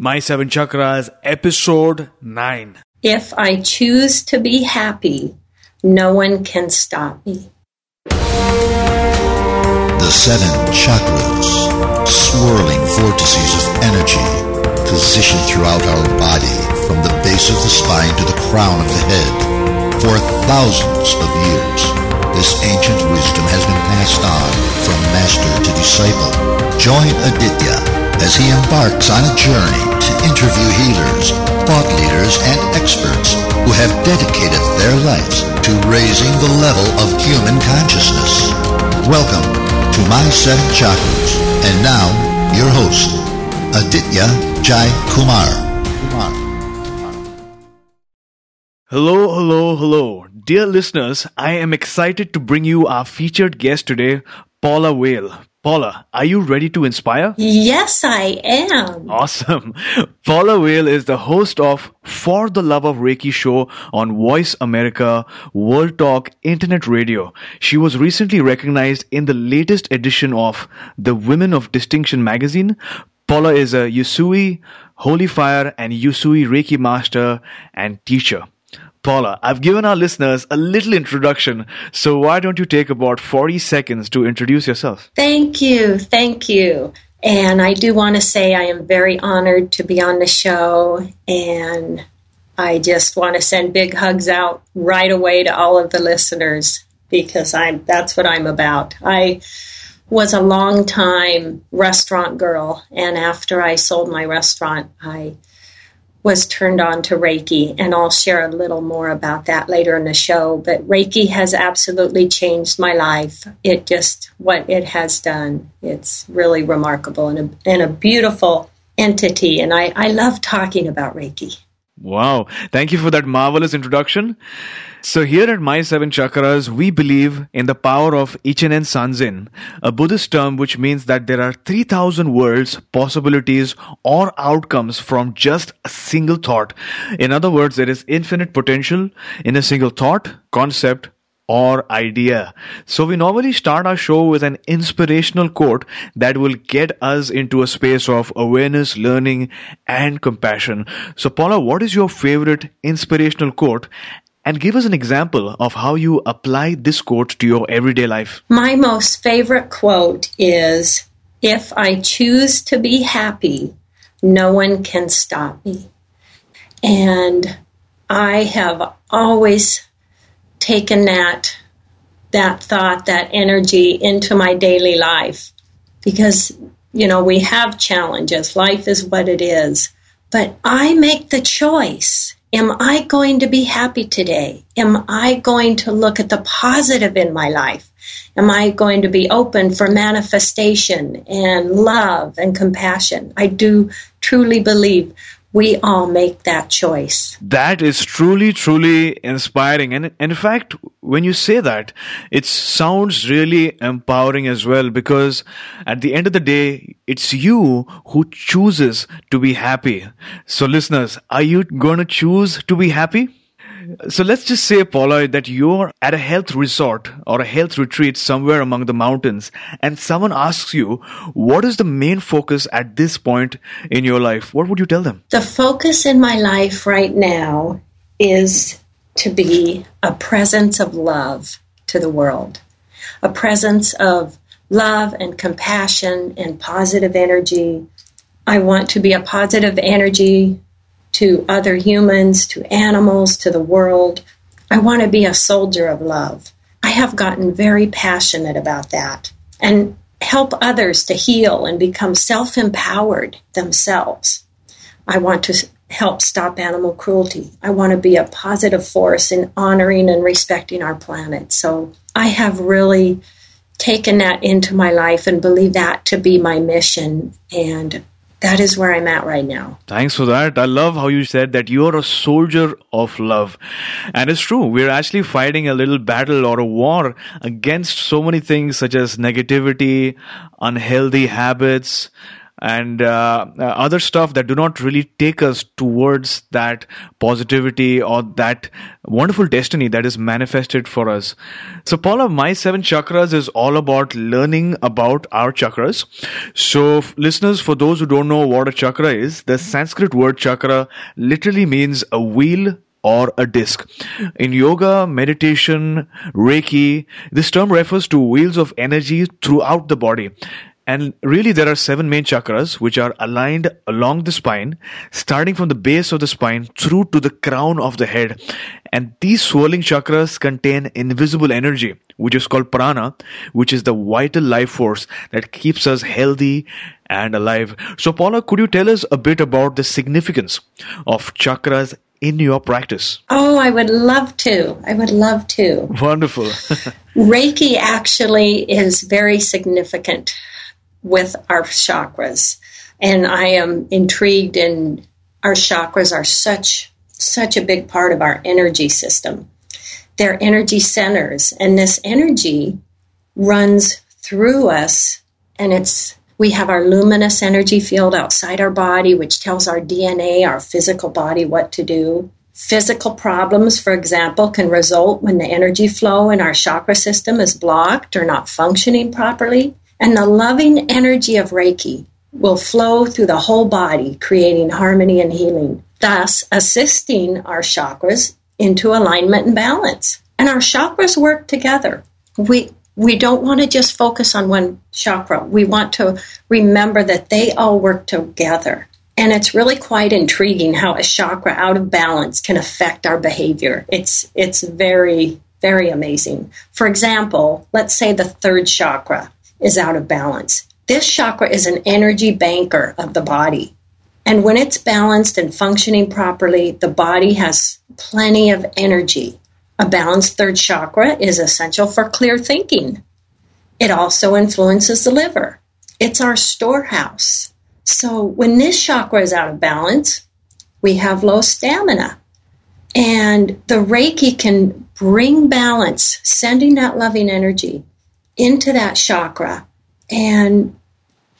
My Seven Chakras, Episode 9. If I choose to be happy, no one can stop me. The seven chakras, swirling vortices of energy, positioned throughout our body from the base of the spine to the crown of the head. For thousands of years, this ancient wisdom has been passed on from master to disciple. Join Aditya as he embarks on a journey to interview healers, thought leaders, and experts who have dedicated their lives to raising the level of human consciousness. Welcome to My Seven Chakras. And now, your host, Aditya Jai Kumar. Hello, hello, hello. Dear listeners, I am excited to bring you our featured guest today, Paula Vail. Paula, are you ready to inspire? Yes, I am. Awesome. Paula Vail is the host of For the Love of Reiki show on Voice America World Talk Internet Radio. She was recently recognized in the latest edition of the Women of Distinction magazine. Paula is a Usui Holy Fire and Usui Reiki master and teacher. Paula, I've given our listeners a little introduction, so why don't you take about 40 seconds to introduce yourself? Thank you. Thank you. And I do want to say I am very honored to be on the show, and I just want to send big hugs out right away to all of the listeners because I'm that's what I'm about. I was a long time restaurant girl, and after I sold my restaurant, I was turned on to Reiki, and I'll share a little more about that later in the show. But Reiki has absolutely changed my life. It just, what it has done, it's really remarkable and a, and a beautiful entity. And I, I love talking about Reiki. Wow. Thank you for that marvelous introduction. So here at My Seven Chakras, we believe in the power of Ichinen Sanzen, a Buddhist term which means that there are 3000 worlds, possibilities, or outcomes from just a single thought. In other words, there is infinite potential in a single thought, concept, or idea. So we normally start our show with an inspirational quote that will get us into a space of awareness, learning, and compassion. So Paula, what is your favorite inspirational quote? And give us an example of how you apply this quote to your everyday life. My most favorite quote is If I choose to be happy, no one can stop me. And I have always taken that that thought, that energy into my daily life because you know, we have challenges. Life is what it is. But I make the choice Am I going to be happy today? Am I going to look at the positive in my life? Am I going to be open for manifestation and love and compassion? I do truly believe we all make that choice. That is truly, truly inspiring. And, in fact, when you say that, it sounds really empowering as well because at the end of the day, it's you who chooses to be happy. So listeners, are you going to choose to be happy? So let's just say, Paula, that you're at a health resort or a health retreat somewhere among the mountains, and someone asks you, what is the main focus at this point in your life? What would you tell them? The focus in my life right now is to be a presence of love to the world, a presence of love and compassion and positive energy. I want to be a positive energy to other humans, to animals, to the world. I want to be a soldier of love. I have gotten very passionate about that and help others to heal and become self empowered themselves. I want to help stop animal cruelty. I want to be a positive force in honoring and respecting our planet. So I have really taken that into my life and believe that to be my mission. And that is where I'm at right now. Thanks for that. I love how you said that you're a soldier of love. And it's true. We're actually fighting a little battle or a war against so many things such as negativity, unhealthy habits, and uh, uh, other stuff that do not really take us towards that positivity or that wonderful destiny that is manifested for us. So, Paula, my seven chakras is all about learning about our chakras. So, f- listeners, for those who don't know what a chakra is, the Sanskrit word chakra literally means a wheel or a disc. In yoga, meditation, Reiki, this term refers to wheels of energy throughout the body. And really, there are seven main chakras which are aligned along the spine, starting from the base of the spine through to the crown of the head. And these swirling chakras contain invisible energy, which is called prana, which is the vital life force that keeps us healthy and alive. So, Paula, could you tell us a bit about the significance of chakras in your practice? Oh, I would love to. I would love to. Wonderful. Reiki actually is very significant with our chakras. And I am intrigued in our chakras are such such a big part of our energy system. They're energy centers and this energy runs through us and it's we have our luminous energy field outside our body which tells our DNA, our physical body what to do. Physical problems, for example, can result when the energy flow in our chakra system is blocked or not functioning properly. And the loving energy of Reiki will flow through the whole body, creating harmony and healing, thus assisting our chakras into alignment and balance. And our chakras work together. We we don't want to just focus on one chakra. We want to remember that they all work together. And it's really quite intriguing how a chakra out of balance can affect our behavior. It's it's very very amazing. For example, let's say the third chakra is out of balance. This chakra is an energy banker of the body. And when it's balanced and functioning properly, the body has plenty of energy. A balanced third chakra is essential for clear thinking. It also influences the liver. It's our storehouse. So when this chakra is out of balance, we have low stamina. And the Reiki can bring balance, sending that loving energy into that chakra and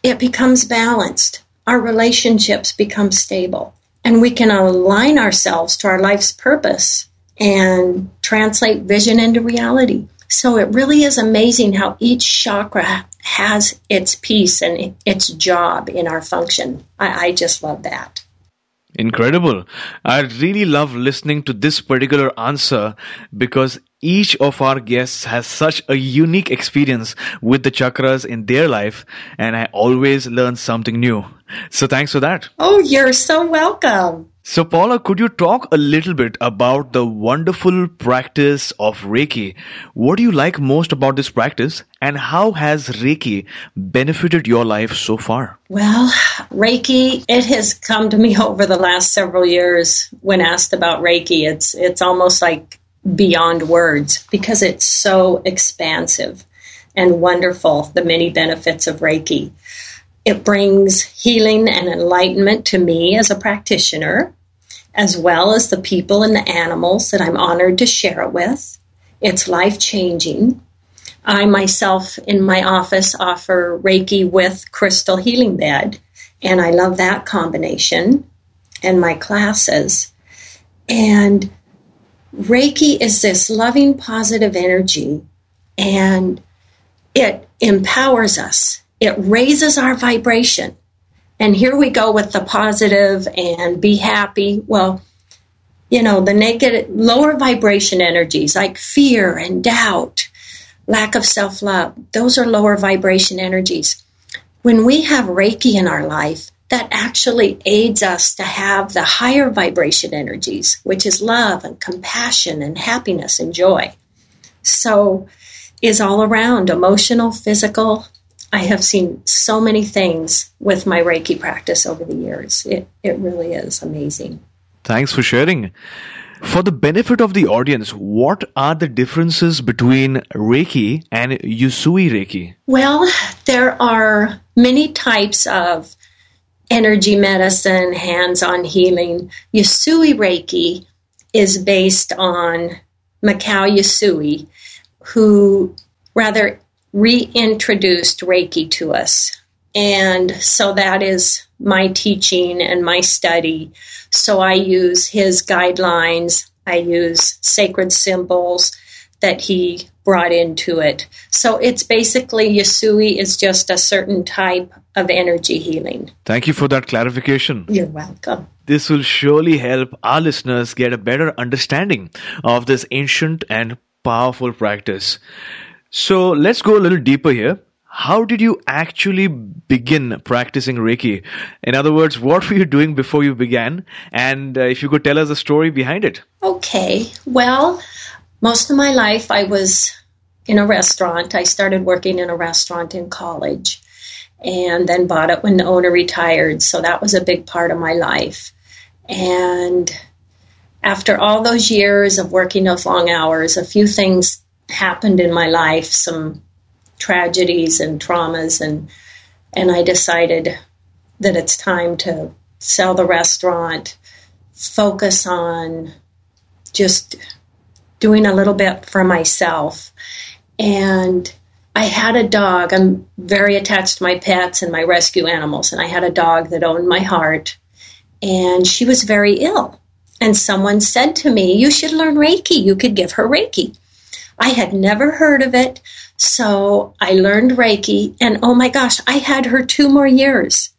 it becomes balanced. Our relationships become stable and we can align ourselves to our life's purpose and translate vision into reality. So it really is amazing how each chakra has its piece and its job in our function. I, I just love that. Incredible. I really love listening to this particular answer because each of our guests has such a unique experience with the chakras in their life, and I always learn something new. So thanks for that. Oh, you're so welcome. So, Paula, could you talk a little bit about the wonderful practice of Reiki? What do you like most about this practice, and how has Reiki benefited your life so far? Well, Reiki, it has come to me over the last several years when asked about Reiki. It's, it's almost like beyond words because it's so expansive and wonderful, the many benefits of Reiki. It brings healing and enlightenment to me as a practitioner, as well as the people and the animals that I'm honored to share it with. It's life changing. I myself in my office offer Reiki with crystal healing bed, and I love that combination and my classes. And Reiki is this loving, positive energy, and it empowers us. It raises our vibration. And here we go with the positive and be happy. Well, you know, the negative, lower vibration energies like fear and doubt, lack of self love, those are lower vibration energies. When we have Reiki in our life, that actually aids us to have the higher vibration energies, which is love and compassion and happiness and joy. So, is all around emotional, physical. I have seen so many things with my Reiki practice over the years. It, it really is amazing. Thanks for sharing. For the benefit of the audience, what are the differences between Reiki and Usui Reiki? Well, there are many types of energy medicine, hands on healing. Usui Reiki is based on Mikao Usui, who rather reintroduced Reiki to us And so that is my teaching and my study. So I use his guidelines, I use sacred symbols that he brought into it. So it's basically Usui is just a certain type of energy healing. Thank you for that clarification. You're welcome. This will surely help our listeners get a better understanding of this ancient and powerful practice. So let's go a little deeper here. How did you actually begin practicing Reiki? In other words, what were you doing before you began? And uh, if you could tell us the story behind it. Okay. Well, most of my life I was in a restaurant. I started working in a restaurant in college and then bought it when the owner retired. So that was a big part of my life. And after all those years of working those long hours, a few things happened in my life, some tragedies and traumas and and I decided that it's time to sell the restaurant, focus on just doing a little bit for myself. And I had a dog. I'm very attached to my pets and my rescue animals. And I had a dog that owned my heart. And she was very ill. And someone said to me, You should learn Reiki. You could give her Reiki. I had never heard of it. So I learned Reiki. And oh my gosh, I had her two more years.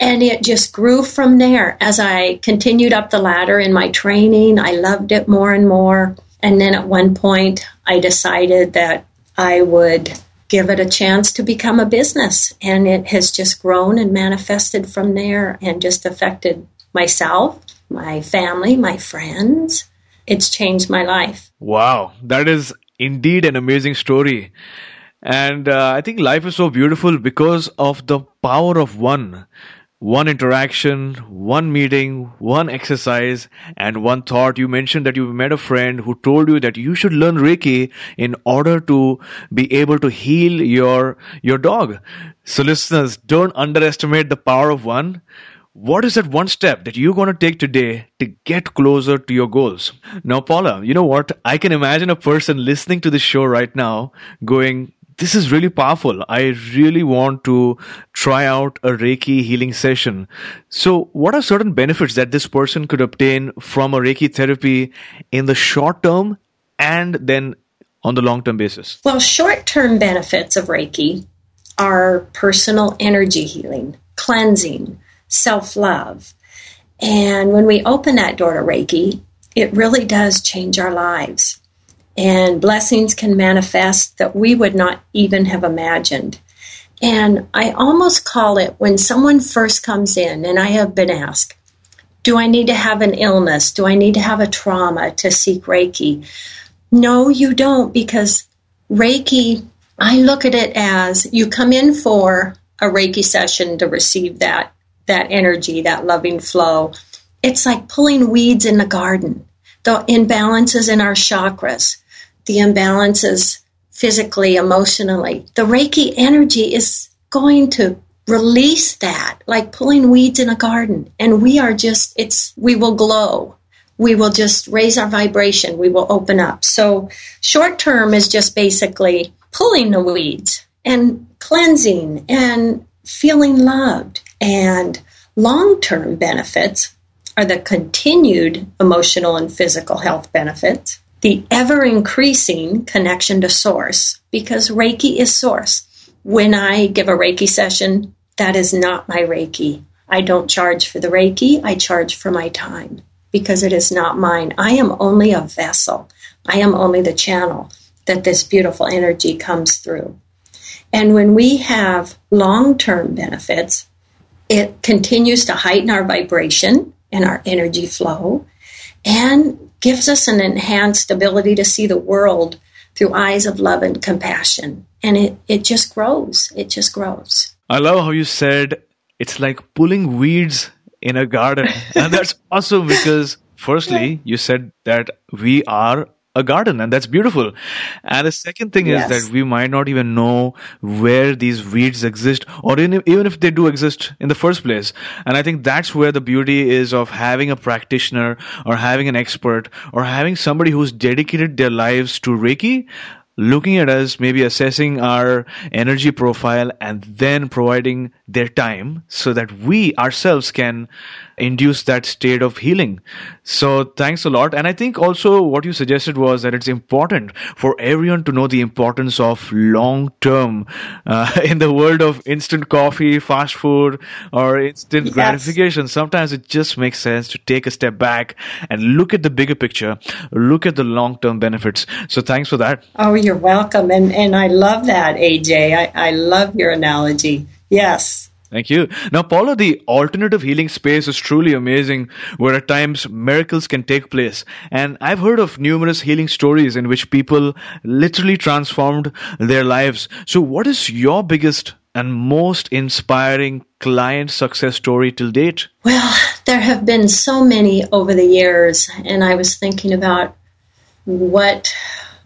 And it just grew from there as I continued up the ladder in my training. I loved it more and more. And then at one point, I decided that I would give it a chance to become a business. And it has just grown and manifested from there and just affected myself, my family, my friends. It's changed my life. Wow, that is indeed an amazing story. And uh, I think life is so beautiful because of the power of one one interaction, one meeting, one exercise, and one thought. You mentioned that you met a friend who told you that you should learn Reiki in order to be able to heal your, your dog. So listeners, don't underestimate the power of one. What is that one step that you're going to take today to get closer to your goals? Now, Paula, you know what? I can imagine a person listening to this show right now going, this is really powerful. I really want to try out a Reiki healing session. So, what are certain benefits that this person could obtain from a Reiki therapy in the short term and then on the long term basis? Well, short term benefits of Reiki are personal energy healing, cleansing, self love. And when we open that door to Reiki, it really does change our lives and blessings can manifest that we would not even have imagined. And I almost call it when someone first comes in, and I have been asked, Do I need to have an illness? Do I need to have a trauma to seek Reiki? No, you don't, because Reiki, I look at it as you come in for a Reiki session to receive that, that energy, that loving flow. It's like pulling weeds in the garden, the imbalances in our chakras the imbalances physically, emotionally. The Reiki energy is going to release that like pulling weeds in a garden. And we are just, it's, we will glow. We will just raise our vibration. We will open up. So short term is just basically pulling the weeds and cleansing and feeling loved. And long term benefits are the continued emotional and physical health benefits the ever increasing connection to source because Reiki is source. When I give a Reiki session, that is not my Reiki. I don't charge for the Reiki, I charge for my time because it is not mine. I am only a vessel, I am only the channel that this beautiful energy comes through. And when we have long term benefits, it continues to heighten our vibration and our energy flow. And gives us an enhanced ability to see the world through eyes of love and compassion. And it, it just grows. It just grows. I love how you said it's like pulling weeds in a garden. and that's awesome because, firstly, you said that we are a garden and that's beautiful and the second thing yes. is that we might not even know where these weeds exist or in, even if they do exist in the first place and i think that's where the beauty is of having a practitioner or having an expert or having somebody who's dedicated their lives to reiki looking at us, maybe assessing our energy profile, and then providing their time so that we ourselves can induce that state of healing. So thanks a lot. And I think also what you suggested was that it's important for everyone to know the importance of long term uh, in the world of instant coffee, fast food, or instant yes. gratification. Sometimes it just makes sense to take a step back and look at the bigger picture, look at the long term benefits. So thanks for that. Oh, you're welcome. And, and I love that, AJ. I, I love your analogy. Yes. Thank you. Now, Paula, the alternative healing space is truly amazing, where at times miracles can take place. And I've heard of numerous healing stories in which people literally transformed their lives. So, what is your biggest and most inspiring client success story till date? Well, there have been so many over the years, and I was thinking about what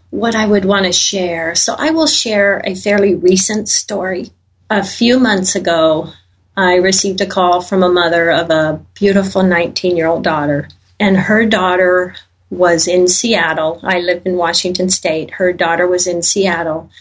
what I would want to share. So, I will share a fairly recent story a few months ago, I received a call from a mother of a beautiful 19 year old daughter. And her daughter was in Seattle. I live in Washington State. Her daughter was in Seattle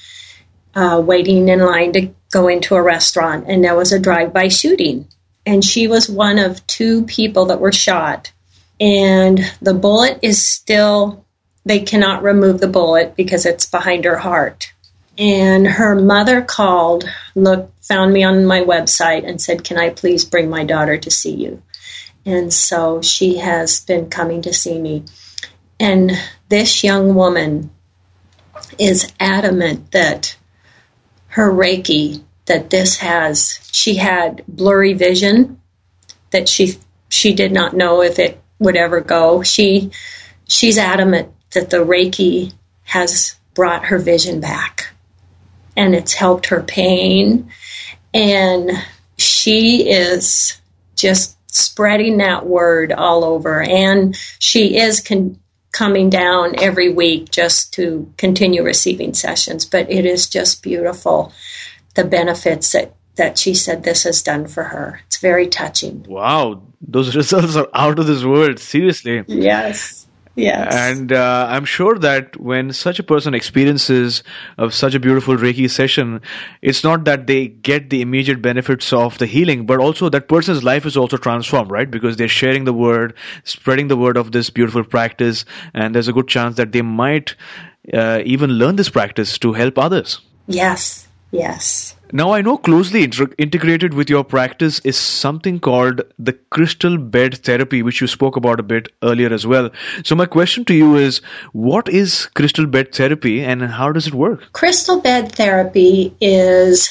uh, waiting in line to go into a restaurant, and there was a drive by shooting. And she was one of two people that were shot. And the bullet is still, they cannot remove the bullet because it's behind her heart. And her mother called, looked, found me on my website, and said, Can I please bring my daughter to see you? And so she has been coming to see me. And this young woman is adamant that her Reiki, that this has, she had blurry vision, that she she did not know if it would ever go. She she's adamant that the Reiki has brought her vision back and it's helped her pain. And she is just spreading that word all over. And she is con- coming down every week just to continue receiving sessions. But it is just beautiful the benefits that, that she said this has done for her. It's very touching. Wow. Those results are out of this world. Seriously. Yes. Yes. And uh, I'm sure that when such a person experiences of such a beautiful Reiki session, it's not that they get the immediate benefits of the healing, but also that person's life is also transformed, right? Because they're sharing the word, spreading the word of this beautiful practice, and there's a good chance that they might uh, even learn this practice to help others. Yes. Yes. Now, I know closely inter- integrated with your practice is something called the crystal bed therapy, which you spoke about a bit earlier as well. So, my question to you is what is crystal bed therapy and how does it work? Crystal bed therapy is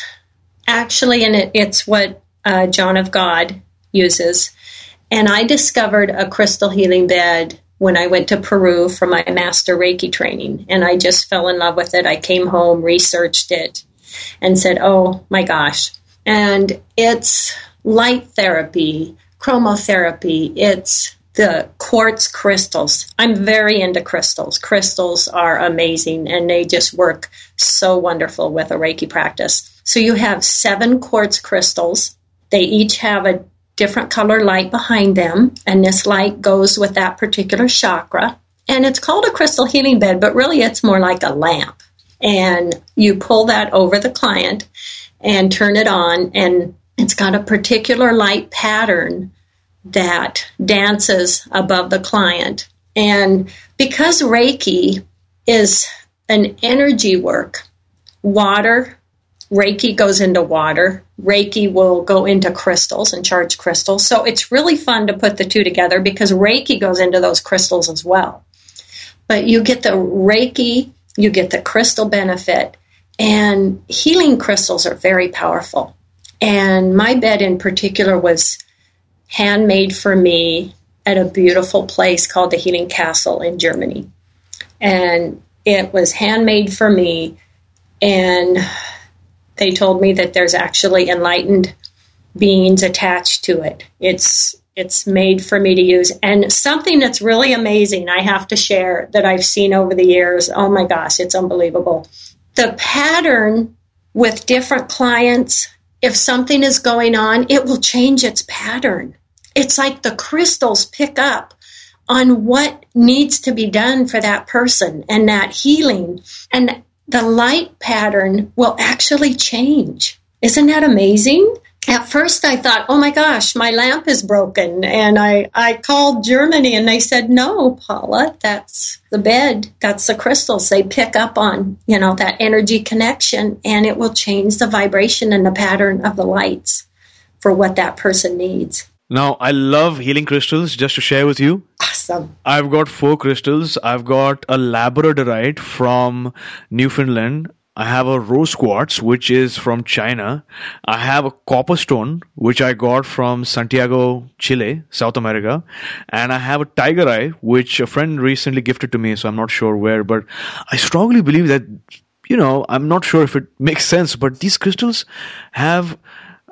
actually, and it, it's what uh, John of God uses. And I discovered a crystal healing bed when I went to Peru for my master Reiki training. And I just fell in love with it. I came home, researched it and said, oh my gosh. And it's light therapy, chromotherapy, it's the quartz crystals. I'm very into crystals. Crystals are amazing and they just work so wonderful with a Reiki practice. So you have seven quartz crystals. They each have a different color light behind them, and this light goes with that particular chakra. And it's called a crystal healing bed, but really it's more like a lamp and you pull that over the client and turn it on and it's got a particular light pattern that dances above the client. And because reiki is an energy work water reiki goes into water. Reiki will go into crystals and charge crystals. So it's really fun to put the two together because reiki goes into those crystals as well. But you get the reiki you get the crystal benefit. And healing crystals are very powerful. And my bed in particular was handmade for me at a beautiful place called the Healing Castle in Germany. And it was handmade for me. And they told me that there's actually enlightened beings attached to it. It's it's made for me to use. And something that's really amazing, I have to share that I've seen over the years. Oh my gosh, it's unbelievable. The pattern with different clients, if something is going on, it will change its pattern. It's like the crystals pick up on what needs to be done for that person and that healing. And the light pattern will actually change. Isn't that amazing? At first I thought, oh my gosh, my lamp is broken. And I, I called Germany and they said, no, Paula, that's the bed. That's the crystals. They pick up on, you know, that energy connection and it will change the vibration and the pattern of the lights for what that person needs. Now, I love healing crystals just to share with you. Awesome. I've got four crystals. I've got a labradorite from Newfoundland. I have a rose quartz, which is from China. I have a copper stone, which I got from Santiago, Chile, South America. And I have a tiger eye, which a friend recently gifted to me, so I'm not sure where. But I strongly believe that, you know, I'm not sure if it makes sense, but these crystals have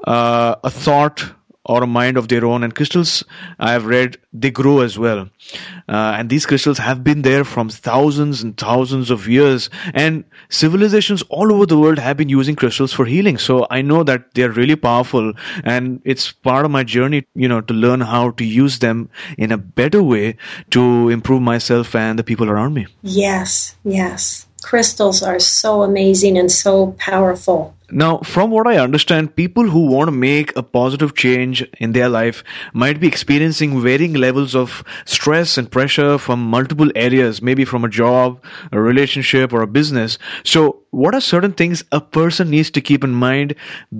uh, a thought or a mind of their own. And crystals, I have read, they grow as well. Uh, and these crystals have been there from thousands and thousands of years. And civilizations all over the world have been using crystals for healing. So I know that they're really powerful. And it's part of my journey, you know, to learn how to use them in a better way to improve myself and the people around me. Yes, yes. Crystals are so amazing and so powerful. Now, from what I understand, people who want to make a positive change in their life might be experiencing varying levels of stress and pressure from multiple areas, maybe from a job, a relationship, or a business. So, what are certain things a person needs to keep in mind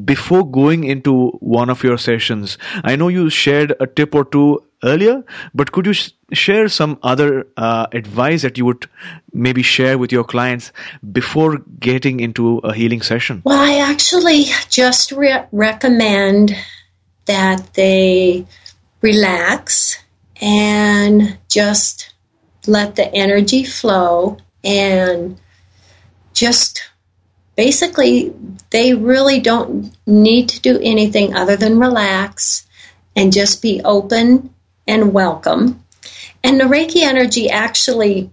before going into one of your sessions? I know you shared a tip or two earlier, but could you sh- share some other uh, advice that you would maybe share with your clients before getting into a healing session? Well, I actually just re- recommend that they relax and just let the energy flow and just basically they really don't need to do anything other than relax and just be open and welcome. And the Reiki energy actually,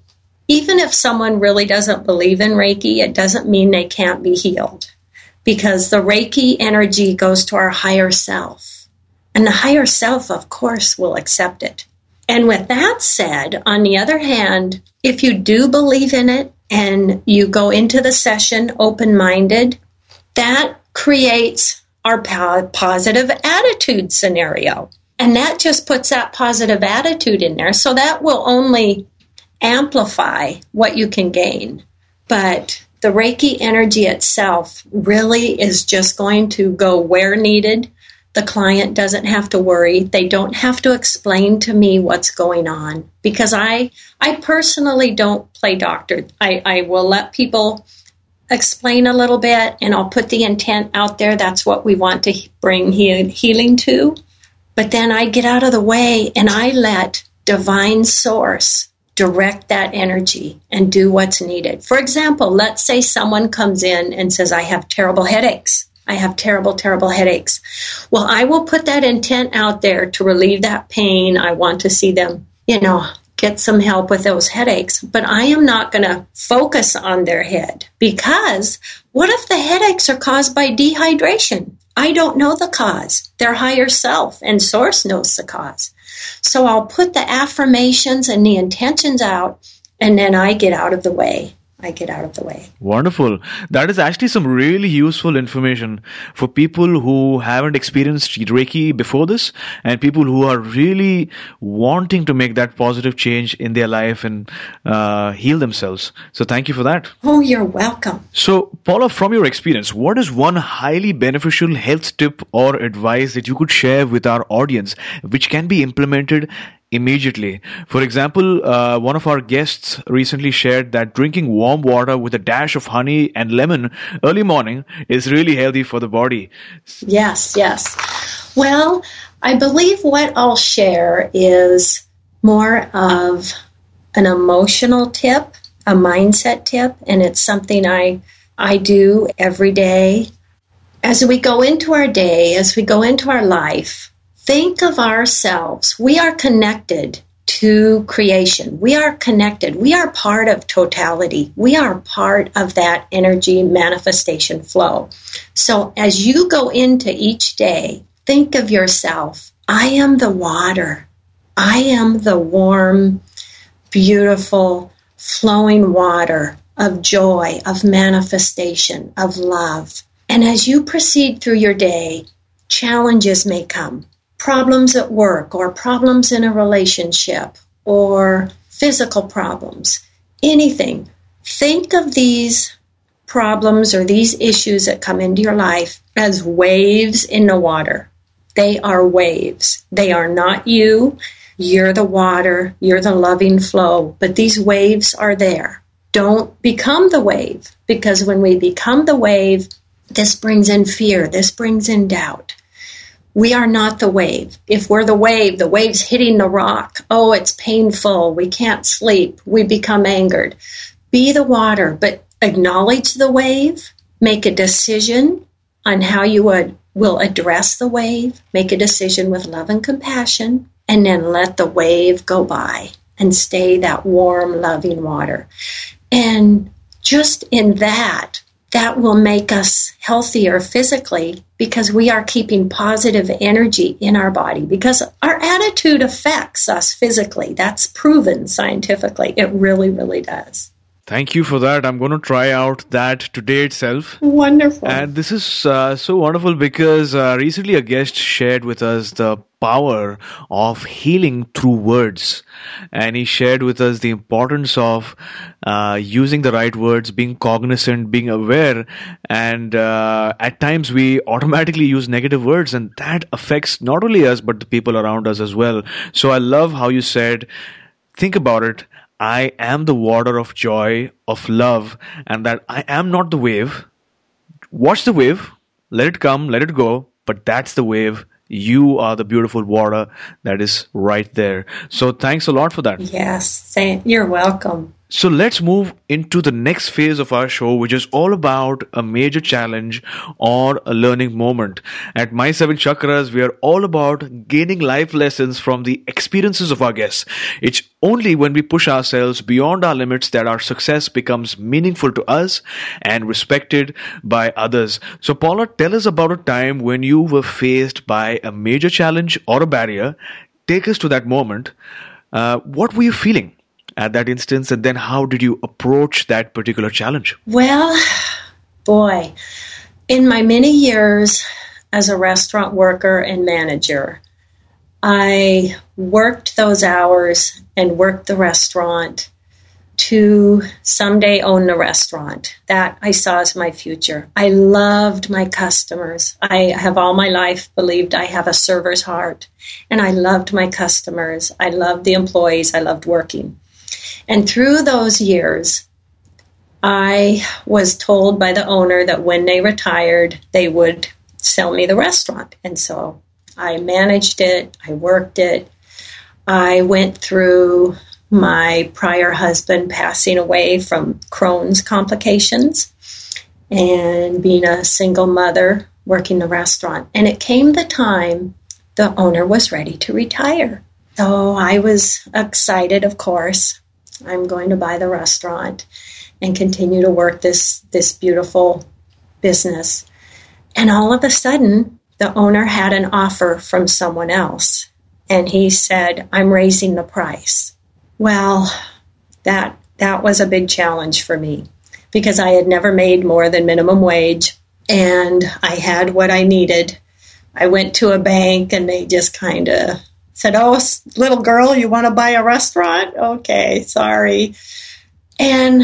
even if someone really doesn't believe in Reiki, it doesn't mean they can't be healed because the Reiki energy goes to our higher self. And the higher self, of course, will accept it. And with that said, on the other hand, if you do believe in it and you go into the session open minded, that creates our positive attitude scenario. And that just puts that positive attitude in there. So that will only amplify what you can gain. But the Reiki energy itself really is just going to go where needed. The client doesn't have to worry. They don't have to explain to me what's going on because I, I personally don't play doctor. I, I will let people explain a little bit and I'll put the intent out there. That's what we want to bring healing to. But then I get out of the way and I let divine source direct that energy and do what's needed. For example, let's say someone comes in and says, I have terrible headaches. I have terrible, terrible headaches. Well, I will put that intent out there to relieve that pain. I want to see them, you know, get some help with those headaches, but I am not going to focus on their head because what if the headaches are caused by dehydration? I don't know the cause. Their higher self and source knows the cause. So I'll put the affirmations and the intentions out and then I get out of the way. I get out of the way. Wonderful. That is actually some really useful information for people who haven't experienced Reiki before this and people who are really wanting to make that positive change in their life and uh, heal themselves. So thank you for that. Oh, you're welcome. So, Paula, from your experience, what is one highly beneficial health tip or advice that you could share with our audience which can be implemented immediately. For example, uh, one of our guests recently shared that drinking warm water with a dash of honey and lemon early morning is really healthy for the body. Yes, yes. Well, I believe what I'll share is more of an emotional tip, a mindset tip, and it's something I I do every day. As we go into our day, as we go into our life, think of ourselves. We are connected to creation. We are connected. We are part of totality. We are part of that energy manifestation flow. So as you go into each day, think of yourself. I am the water. I am the warm, beautiful, flowing water of joy, of manifestation, of love. And as you proceed through your day, challenges may come. Problems at work or problems in a relationship or physical problems, anything. Think of these problems or these issues that come into your life as waves in the water. They are waves. They are not you. You're the water. You're the loving flow. But these waves are there. Don't become the wave because when we become the wave, this brings in fear. This brings in doubt. We are not the wave. If we're the wave, the wave's hitting the rock. Oh, it's painful. We can't sleep. We become angered. Be the water, but acknowledge the wave, make a decision on how you would will address the wave, make a decision with love and compassion, and then let the wave go by and stay that warm, loving water. And just in that, that will make us healthier physically because we are keeping positive energy in our body because our attitude affects us physically. That's proven scientifically. It really, really does. Thank you for that. I'm going to try out that today itself. Wonderful. And this is uh, so wonderful because uh, recently a guest shared with us the power of healing through words. And he shared with us the importance of uh, using the right words, being cognizant, being aware. And uh, at times we automatically use negative words, and that affects not only us, but the people around us as well. So I love how you said, think about it I am the water of joy, of love, and that I am not the wave. Watch the wave, let it come, let it go, but that's the wave. You are the beautiful water that is right there. So thanks a lot for that. Yes, you're welcome. So let's move into the next phase of our show, which is all about a major challenge or a learning moment. At My Seven Chakras, we are all about gaining life lessons from the experiences of our guests. It's only when we push ourselves beyond our limits that our success becomes meaningful to us and respected by others. So Paula, tell us about a time when you were faced by a major challenge or a barrier. Take us to that moment. Uh, what were you feeling? At that instance? And then how did you approach that particular challenge? Well, boy, in my many years as a restaurant worker and manager, I worked those hours and worked the restaurant to someday own the restaurant. That I saw as my future. I loved my customers. I have all my life believed I have a server's heart, and I loved my customers. I loved the employees. I loved working. And through those years, I was told by the owner that when they retired, they would sell me the restaurant. And so I managed it, I worked it. I went through my prior husband passing away from Crohn's complications and being a single mother working the restaurant. And it came the time the owner was ready to retire. So I was excited, of course. I'm going to buy the restaurant and continue to work this this beautiful business. And all of a sudden, the owner had an offer from someone else, and he said, "I'm raising the price." Well, that that was a big challenge for me because I had never made more than minimum wage and I had what I needed. I went to a bank and they just kind of said, Oh, little girl, you want to buy a restaurant? Okay, sorry. And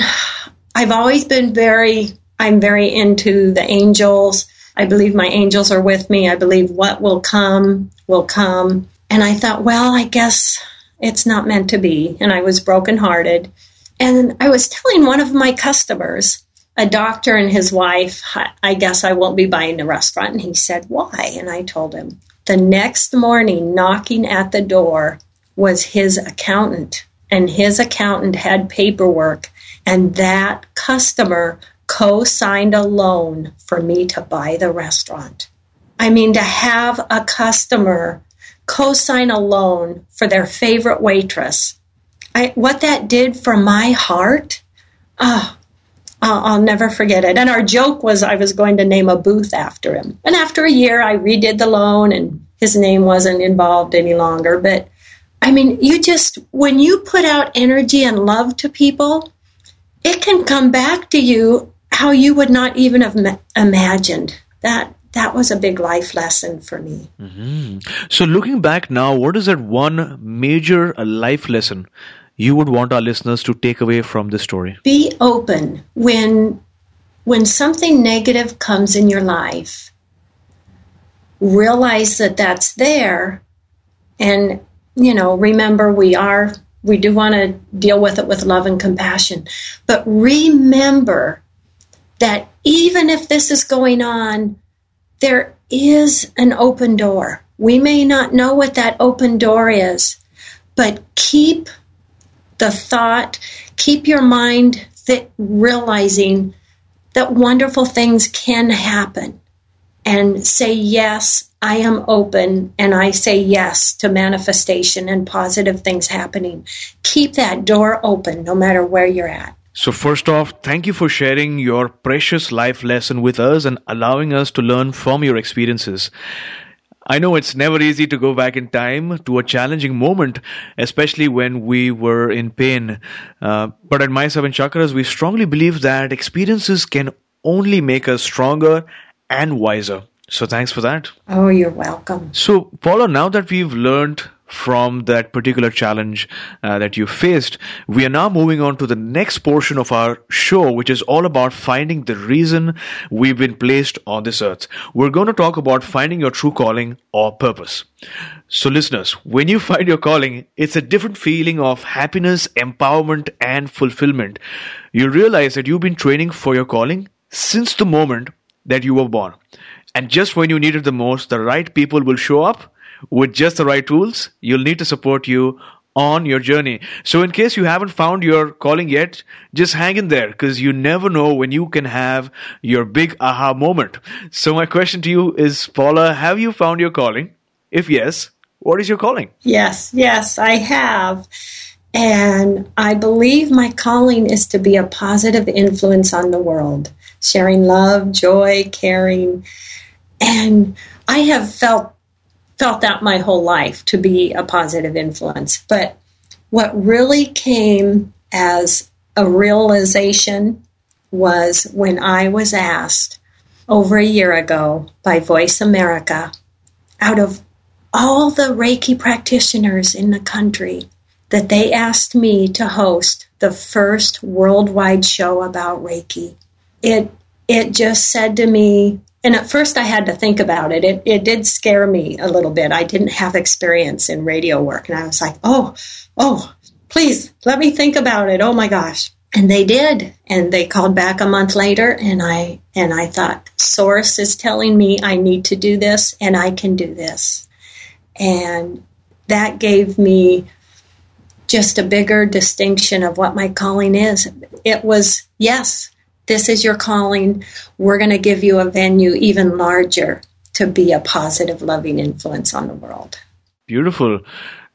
I've always been very, I'm very into the angels. I believe my angels are with me. I believe what will come will come. And I thought, well, I guess it's not meant to be. And I was brokenhearted. And I was telling one of my customers, a doctor and his wife, I guess I won't be buying the restaurant. And he said, why? And I told him, the next morning, knocking at the door was his accountant, and his accountant had paperwork, and that customer co signed a loan for me to buy the restaurant. I mean, to have a customer co sign a loan for their favorite waitress, I, what that did for my heart, oh, I'll, I'll never forget it. And our joke was I was going to name a booth after him. And after a year, I redid the loan and his name wasn't involved any longer. But I mean, you just, when you put out energy and love to people, it can come back to you how you would not even have ma- imagined. That that was a big life lesson for me. So, looking back now, what is that one major uh, life lesson you would want our listeners to take away from this story? Be open when when something negative comes in your life. Realize that that's there and you know, remember we are we do want to deal with it with love and compassion. But remember that even if this is going on, there is an open door. We may not know what that open door is, but keep the thought, keep your mind th- realizing that wonderful things can happen. And say, yes, I am open, and I say yes to manifestation and positive things happening. Keep that door open no matter where you're at. So, first off, thank you for sharing your precious life lesson with us and allowing us to learn from your experiences. I know it's never easy to go back in time to a challenging moment, especially when we were in pain. Uh, but at My Seven Chakras, we strongly believe that experiences can only make us stronger and wiser. So, thanks for that. Oh, you're welcome. So, Paula, now that we've learned from that particular challenge uh, that you faced, we are now moving on to the next portion of our show, which is all about finding the reason we've been placed on this earth. We're going to talk about finding your true calling or purpose. So, listeners, when you find your calling, it's a different feeling of happiness, empowerment, and fulfillment. You'll realize that you've been training for your calling since the moment that you were born. And just when you need it the most, the right people will show up with just the right tools. You'll need to support you on your journey. So, in case you haven't found your calling yet, just hang in there because you never know when you can have your big aha moment. So, my question to you is Paula, have you found your calling? If yes, what is your calling? Yes, yes, I have. And I believe my calling is to be a positive influence on the world, sharing love, joy, caring. And I have felt felt that my whole life to be a positive influence. But what really came as a realization was when I was asked over a year ago by Voice America out of all the Reiki practitioners in the country that they asked me to host the first worldwide show about Reiki. It it just said to me, and at first I had to think about it. It it did scare me a little bit. I didn't have experience in radio work, and I was like, oh, oh, please let me think about it. Oh my gosh. And they did. And they called back a month later and I and I thought, Source is telling me I need to do this and I can do this. And that gave me just a bigger distinction of what my calling is. It was, yes, this is your calling. We're going to give you a venue even larger to be a positive, loving influence on the world. Beautiful.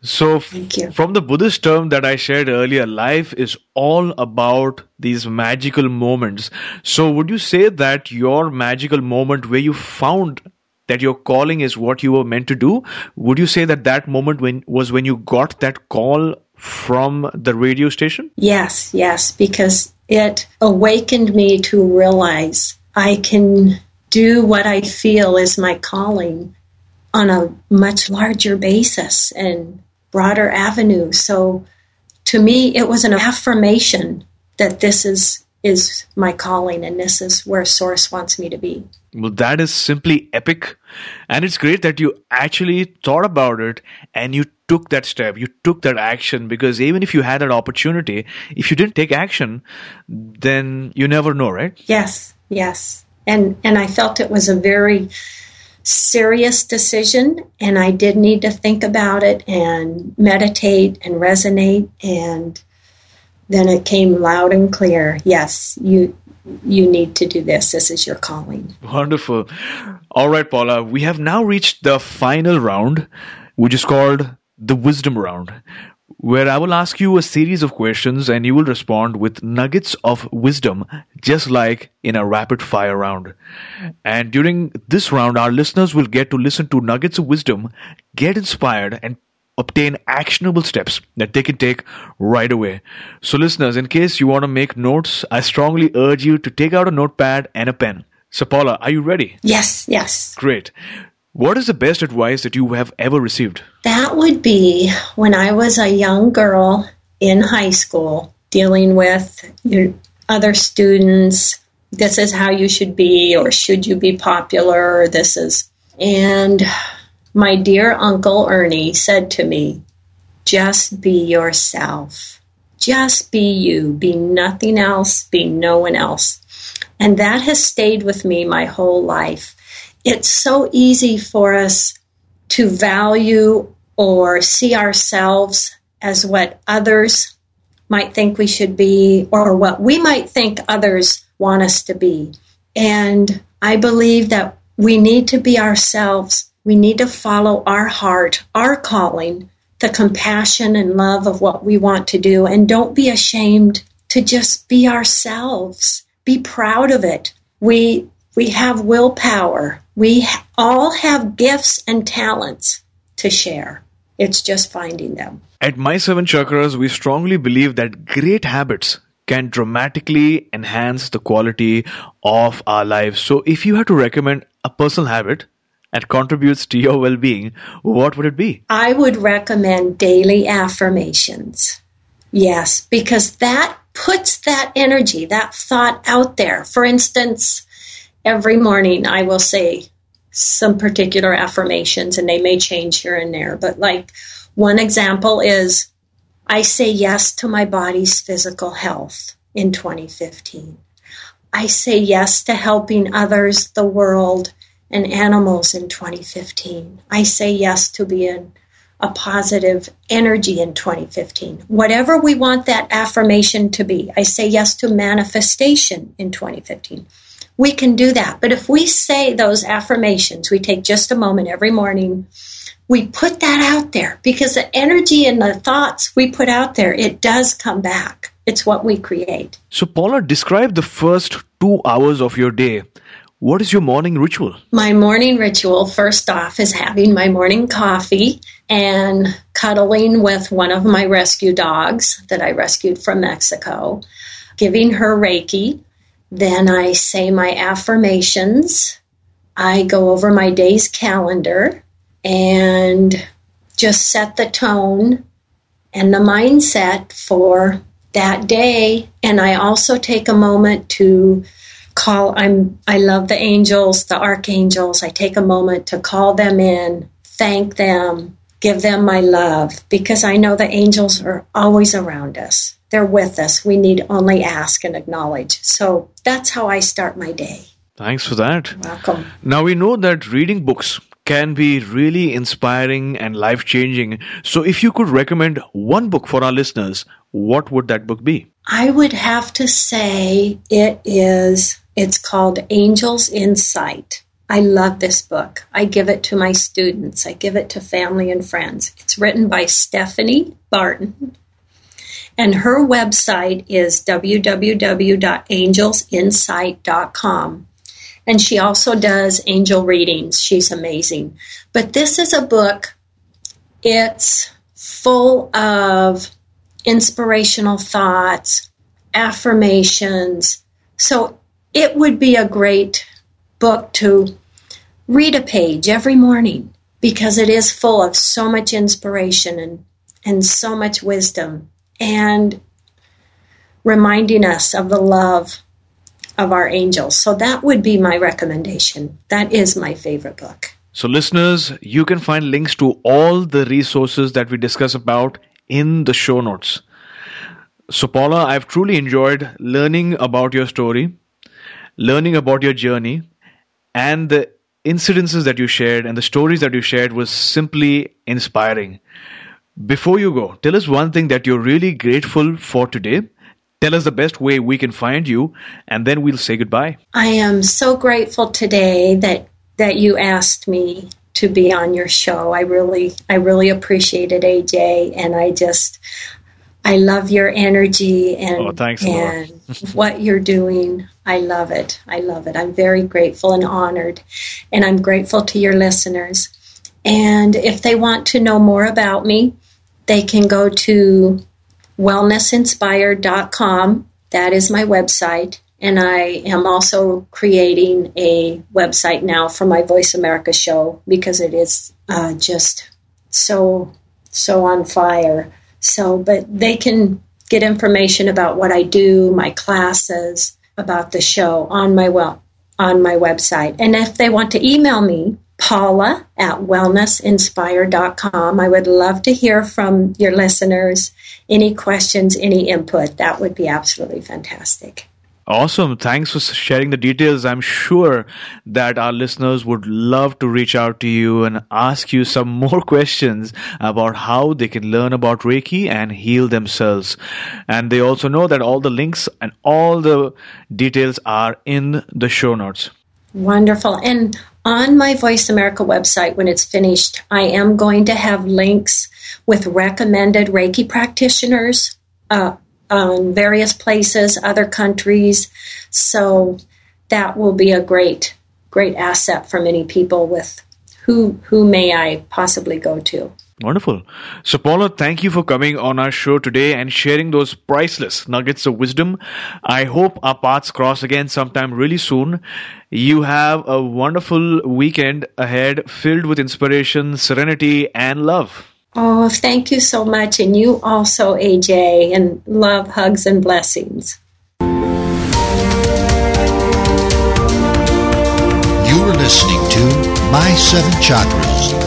So, Thank you. from the Buddhist term that I shared earlier, life is all about these magical moments. So, would you say that your magical moment where you found that your calling is what you were meant to do, would you say that that moment when was when you got that call from the radio station? Yes, yes, because it awakened me to realize I can do what I feel is my calling on a much larger basis and broader avenue. So to me, it was an affirmation that this is is my calling and this is where source wants me to be. Well, that is simply epic. And it's great that you actually thought about it and you took that step, you took that action because even if you had that opportunity, if you didn't take action, then you never know, right? Yes, yes. And and I felt it was a very serious decision and I did need to think about it and meditate and resonate and then it came loud and clear. Yes, you you need to do this. This is your calling. Wonderful. All right, Paula, we have now reached the final round, which is called the wisdom round, where I will ask you a series of questions and you will respond with nuggets of wisdom, just like in a rapid fire round. And during this round, our listeners will get to listen to nuggets of wisdom, get inspired, and obtain actionable steps that they can take right away. So, listeners, in case you want to make notes, I strongly urge you to take out a notepad and a pen. So, Paula, are you ready? Yes, yes. Great. What is the best advice that you have ever received? That would be when I was a young girl in high school dealing with your other students. This is how you should be, or should you be popular? Or This is. And my dear Uncle Ernie said to me, just be yourself. Just be you. Be nothing else. Be no one else. And that has stayed with me my whole life. It's so easy for us to value or see ourselves as what others might think we should be or what we might think others want us to be. And I believe that we need to be ourselves. We need to follow our heart, our calling, the compassion and love of what we want to do. And don't be ashamed to just be ourselves. Be proud of it. We, we have willpower. We all have gifts and talents to share. It's just finding them. At My Seven Chakras, we strongly believe that great habits can dramatically enhance the quality of our lives. So, if you had to recommend a personal habit that contributes to your well being, what would it be? I would recommend daily affirmations. Yes, because that puts that energy, that thought out there. For instance, every morning I will say, some particular affirmations and they may change here and there. But like one example is I say yes to my body's physical health in 2015. I say yes to helping others, the world, and animals in 2015. I say yes to being a positive energy in 2015. Whatever we want that affirmation to be, I say yes to manifestation in 2015 we can do that. But if we say those affirmations, we take just a moment every morning, we put that out there because the energy and the thoughts we put out there, it does come back. It's what we create. So, Paula, describe the first two hours of your day. What is your morning ritual? My morning ritual, first off, is having my morning coffee and cuddling with one of my rescue dogs that I rescued from Mexico, giving her Reiki, then I say my affirmations. I go over my day's calendar and just set the tone and the mindset for that day. And I also take a moment to call I'm I love the angels, the archangels. I take a moment to call them in, thank them, give them my love because I know the angels are always around us they're with us. We need only ask and acknowledge. So that's how I start my day. Thanks for that. Welcome. Now we know that reading books can be really inspiring and life changing. So if you could recommend one book for our listeners, what would that book be? I would have to say it is, it's called Angels in Sight. I love this book. I give it to my students. I give it to family and friends. It's written by Stephanie Barton and her website is www.angelsinsight.com. And she also does angel readings. She's amazing. But this is a book, it's full of inspirational thoughts, affirmations. So it would be a great book to read a page every morning because it is full of so much inspiration and, and so much wisdom and reminding us of the love of our angels. So that would be my recommendation. That is my favorite book. So, listeners, you can find links to all the resources that we discuss about in the show notes. So, Paula, I've truly enjoyed learning about your story, learning about your journey, and the incidences that you shared and the stories that you shared was simply inspiring. Before you go, tell us one thing that you're really grateful for today. Tell us the best way we can find you, and then we'll say goodbye. I am so grateful today that that you asked me to be on your show. I really I really appreciate it, AJ, and I just I love your energy and, oh, thanks, and what you're doing. I love it. I love it. I'm very grateful and honored. And I'm grateful to your listeners. And if they want to know more about me, they can go to wellnessinspired.com. That is my website. And I am also creating a website now for my Voice America show because it is uh, just so, so on fire. So, but they can get information about what I do, my classes, about the show on my well on my website. And if they want to email me, Paula at wellnessinspire.com. I would love to hear from your listeners. Any questions, any input, that would be absolutely fantastic. Awesome. Thanks for sharing the details. I'm sure that our listeners would love to reach out to you and ask you some more questions about how they can learn about Reiki and heal themselves. And they also know that all the links and all the details are in the show notes. Wonderful. And on my Voice America website, when it's finished, I am going to have links with recommended Reiki practitioners. Uh, um, various places, other countries. So that will be a great, great asset for many people with who who may I possibly go to. Wonderful. So, Paula, thank you for coming on our show today and sharing those priceless nuggets of wisdom. I hope our paths cross again sometime really soon. You have a wonderful weekend ahead filled with inspiration, serenity, and love. Oh, thank you so much. And you also, AJ, and love, hugs, and blessings. You are listening to My Seven Chakras.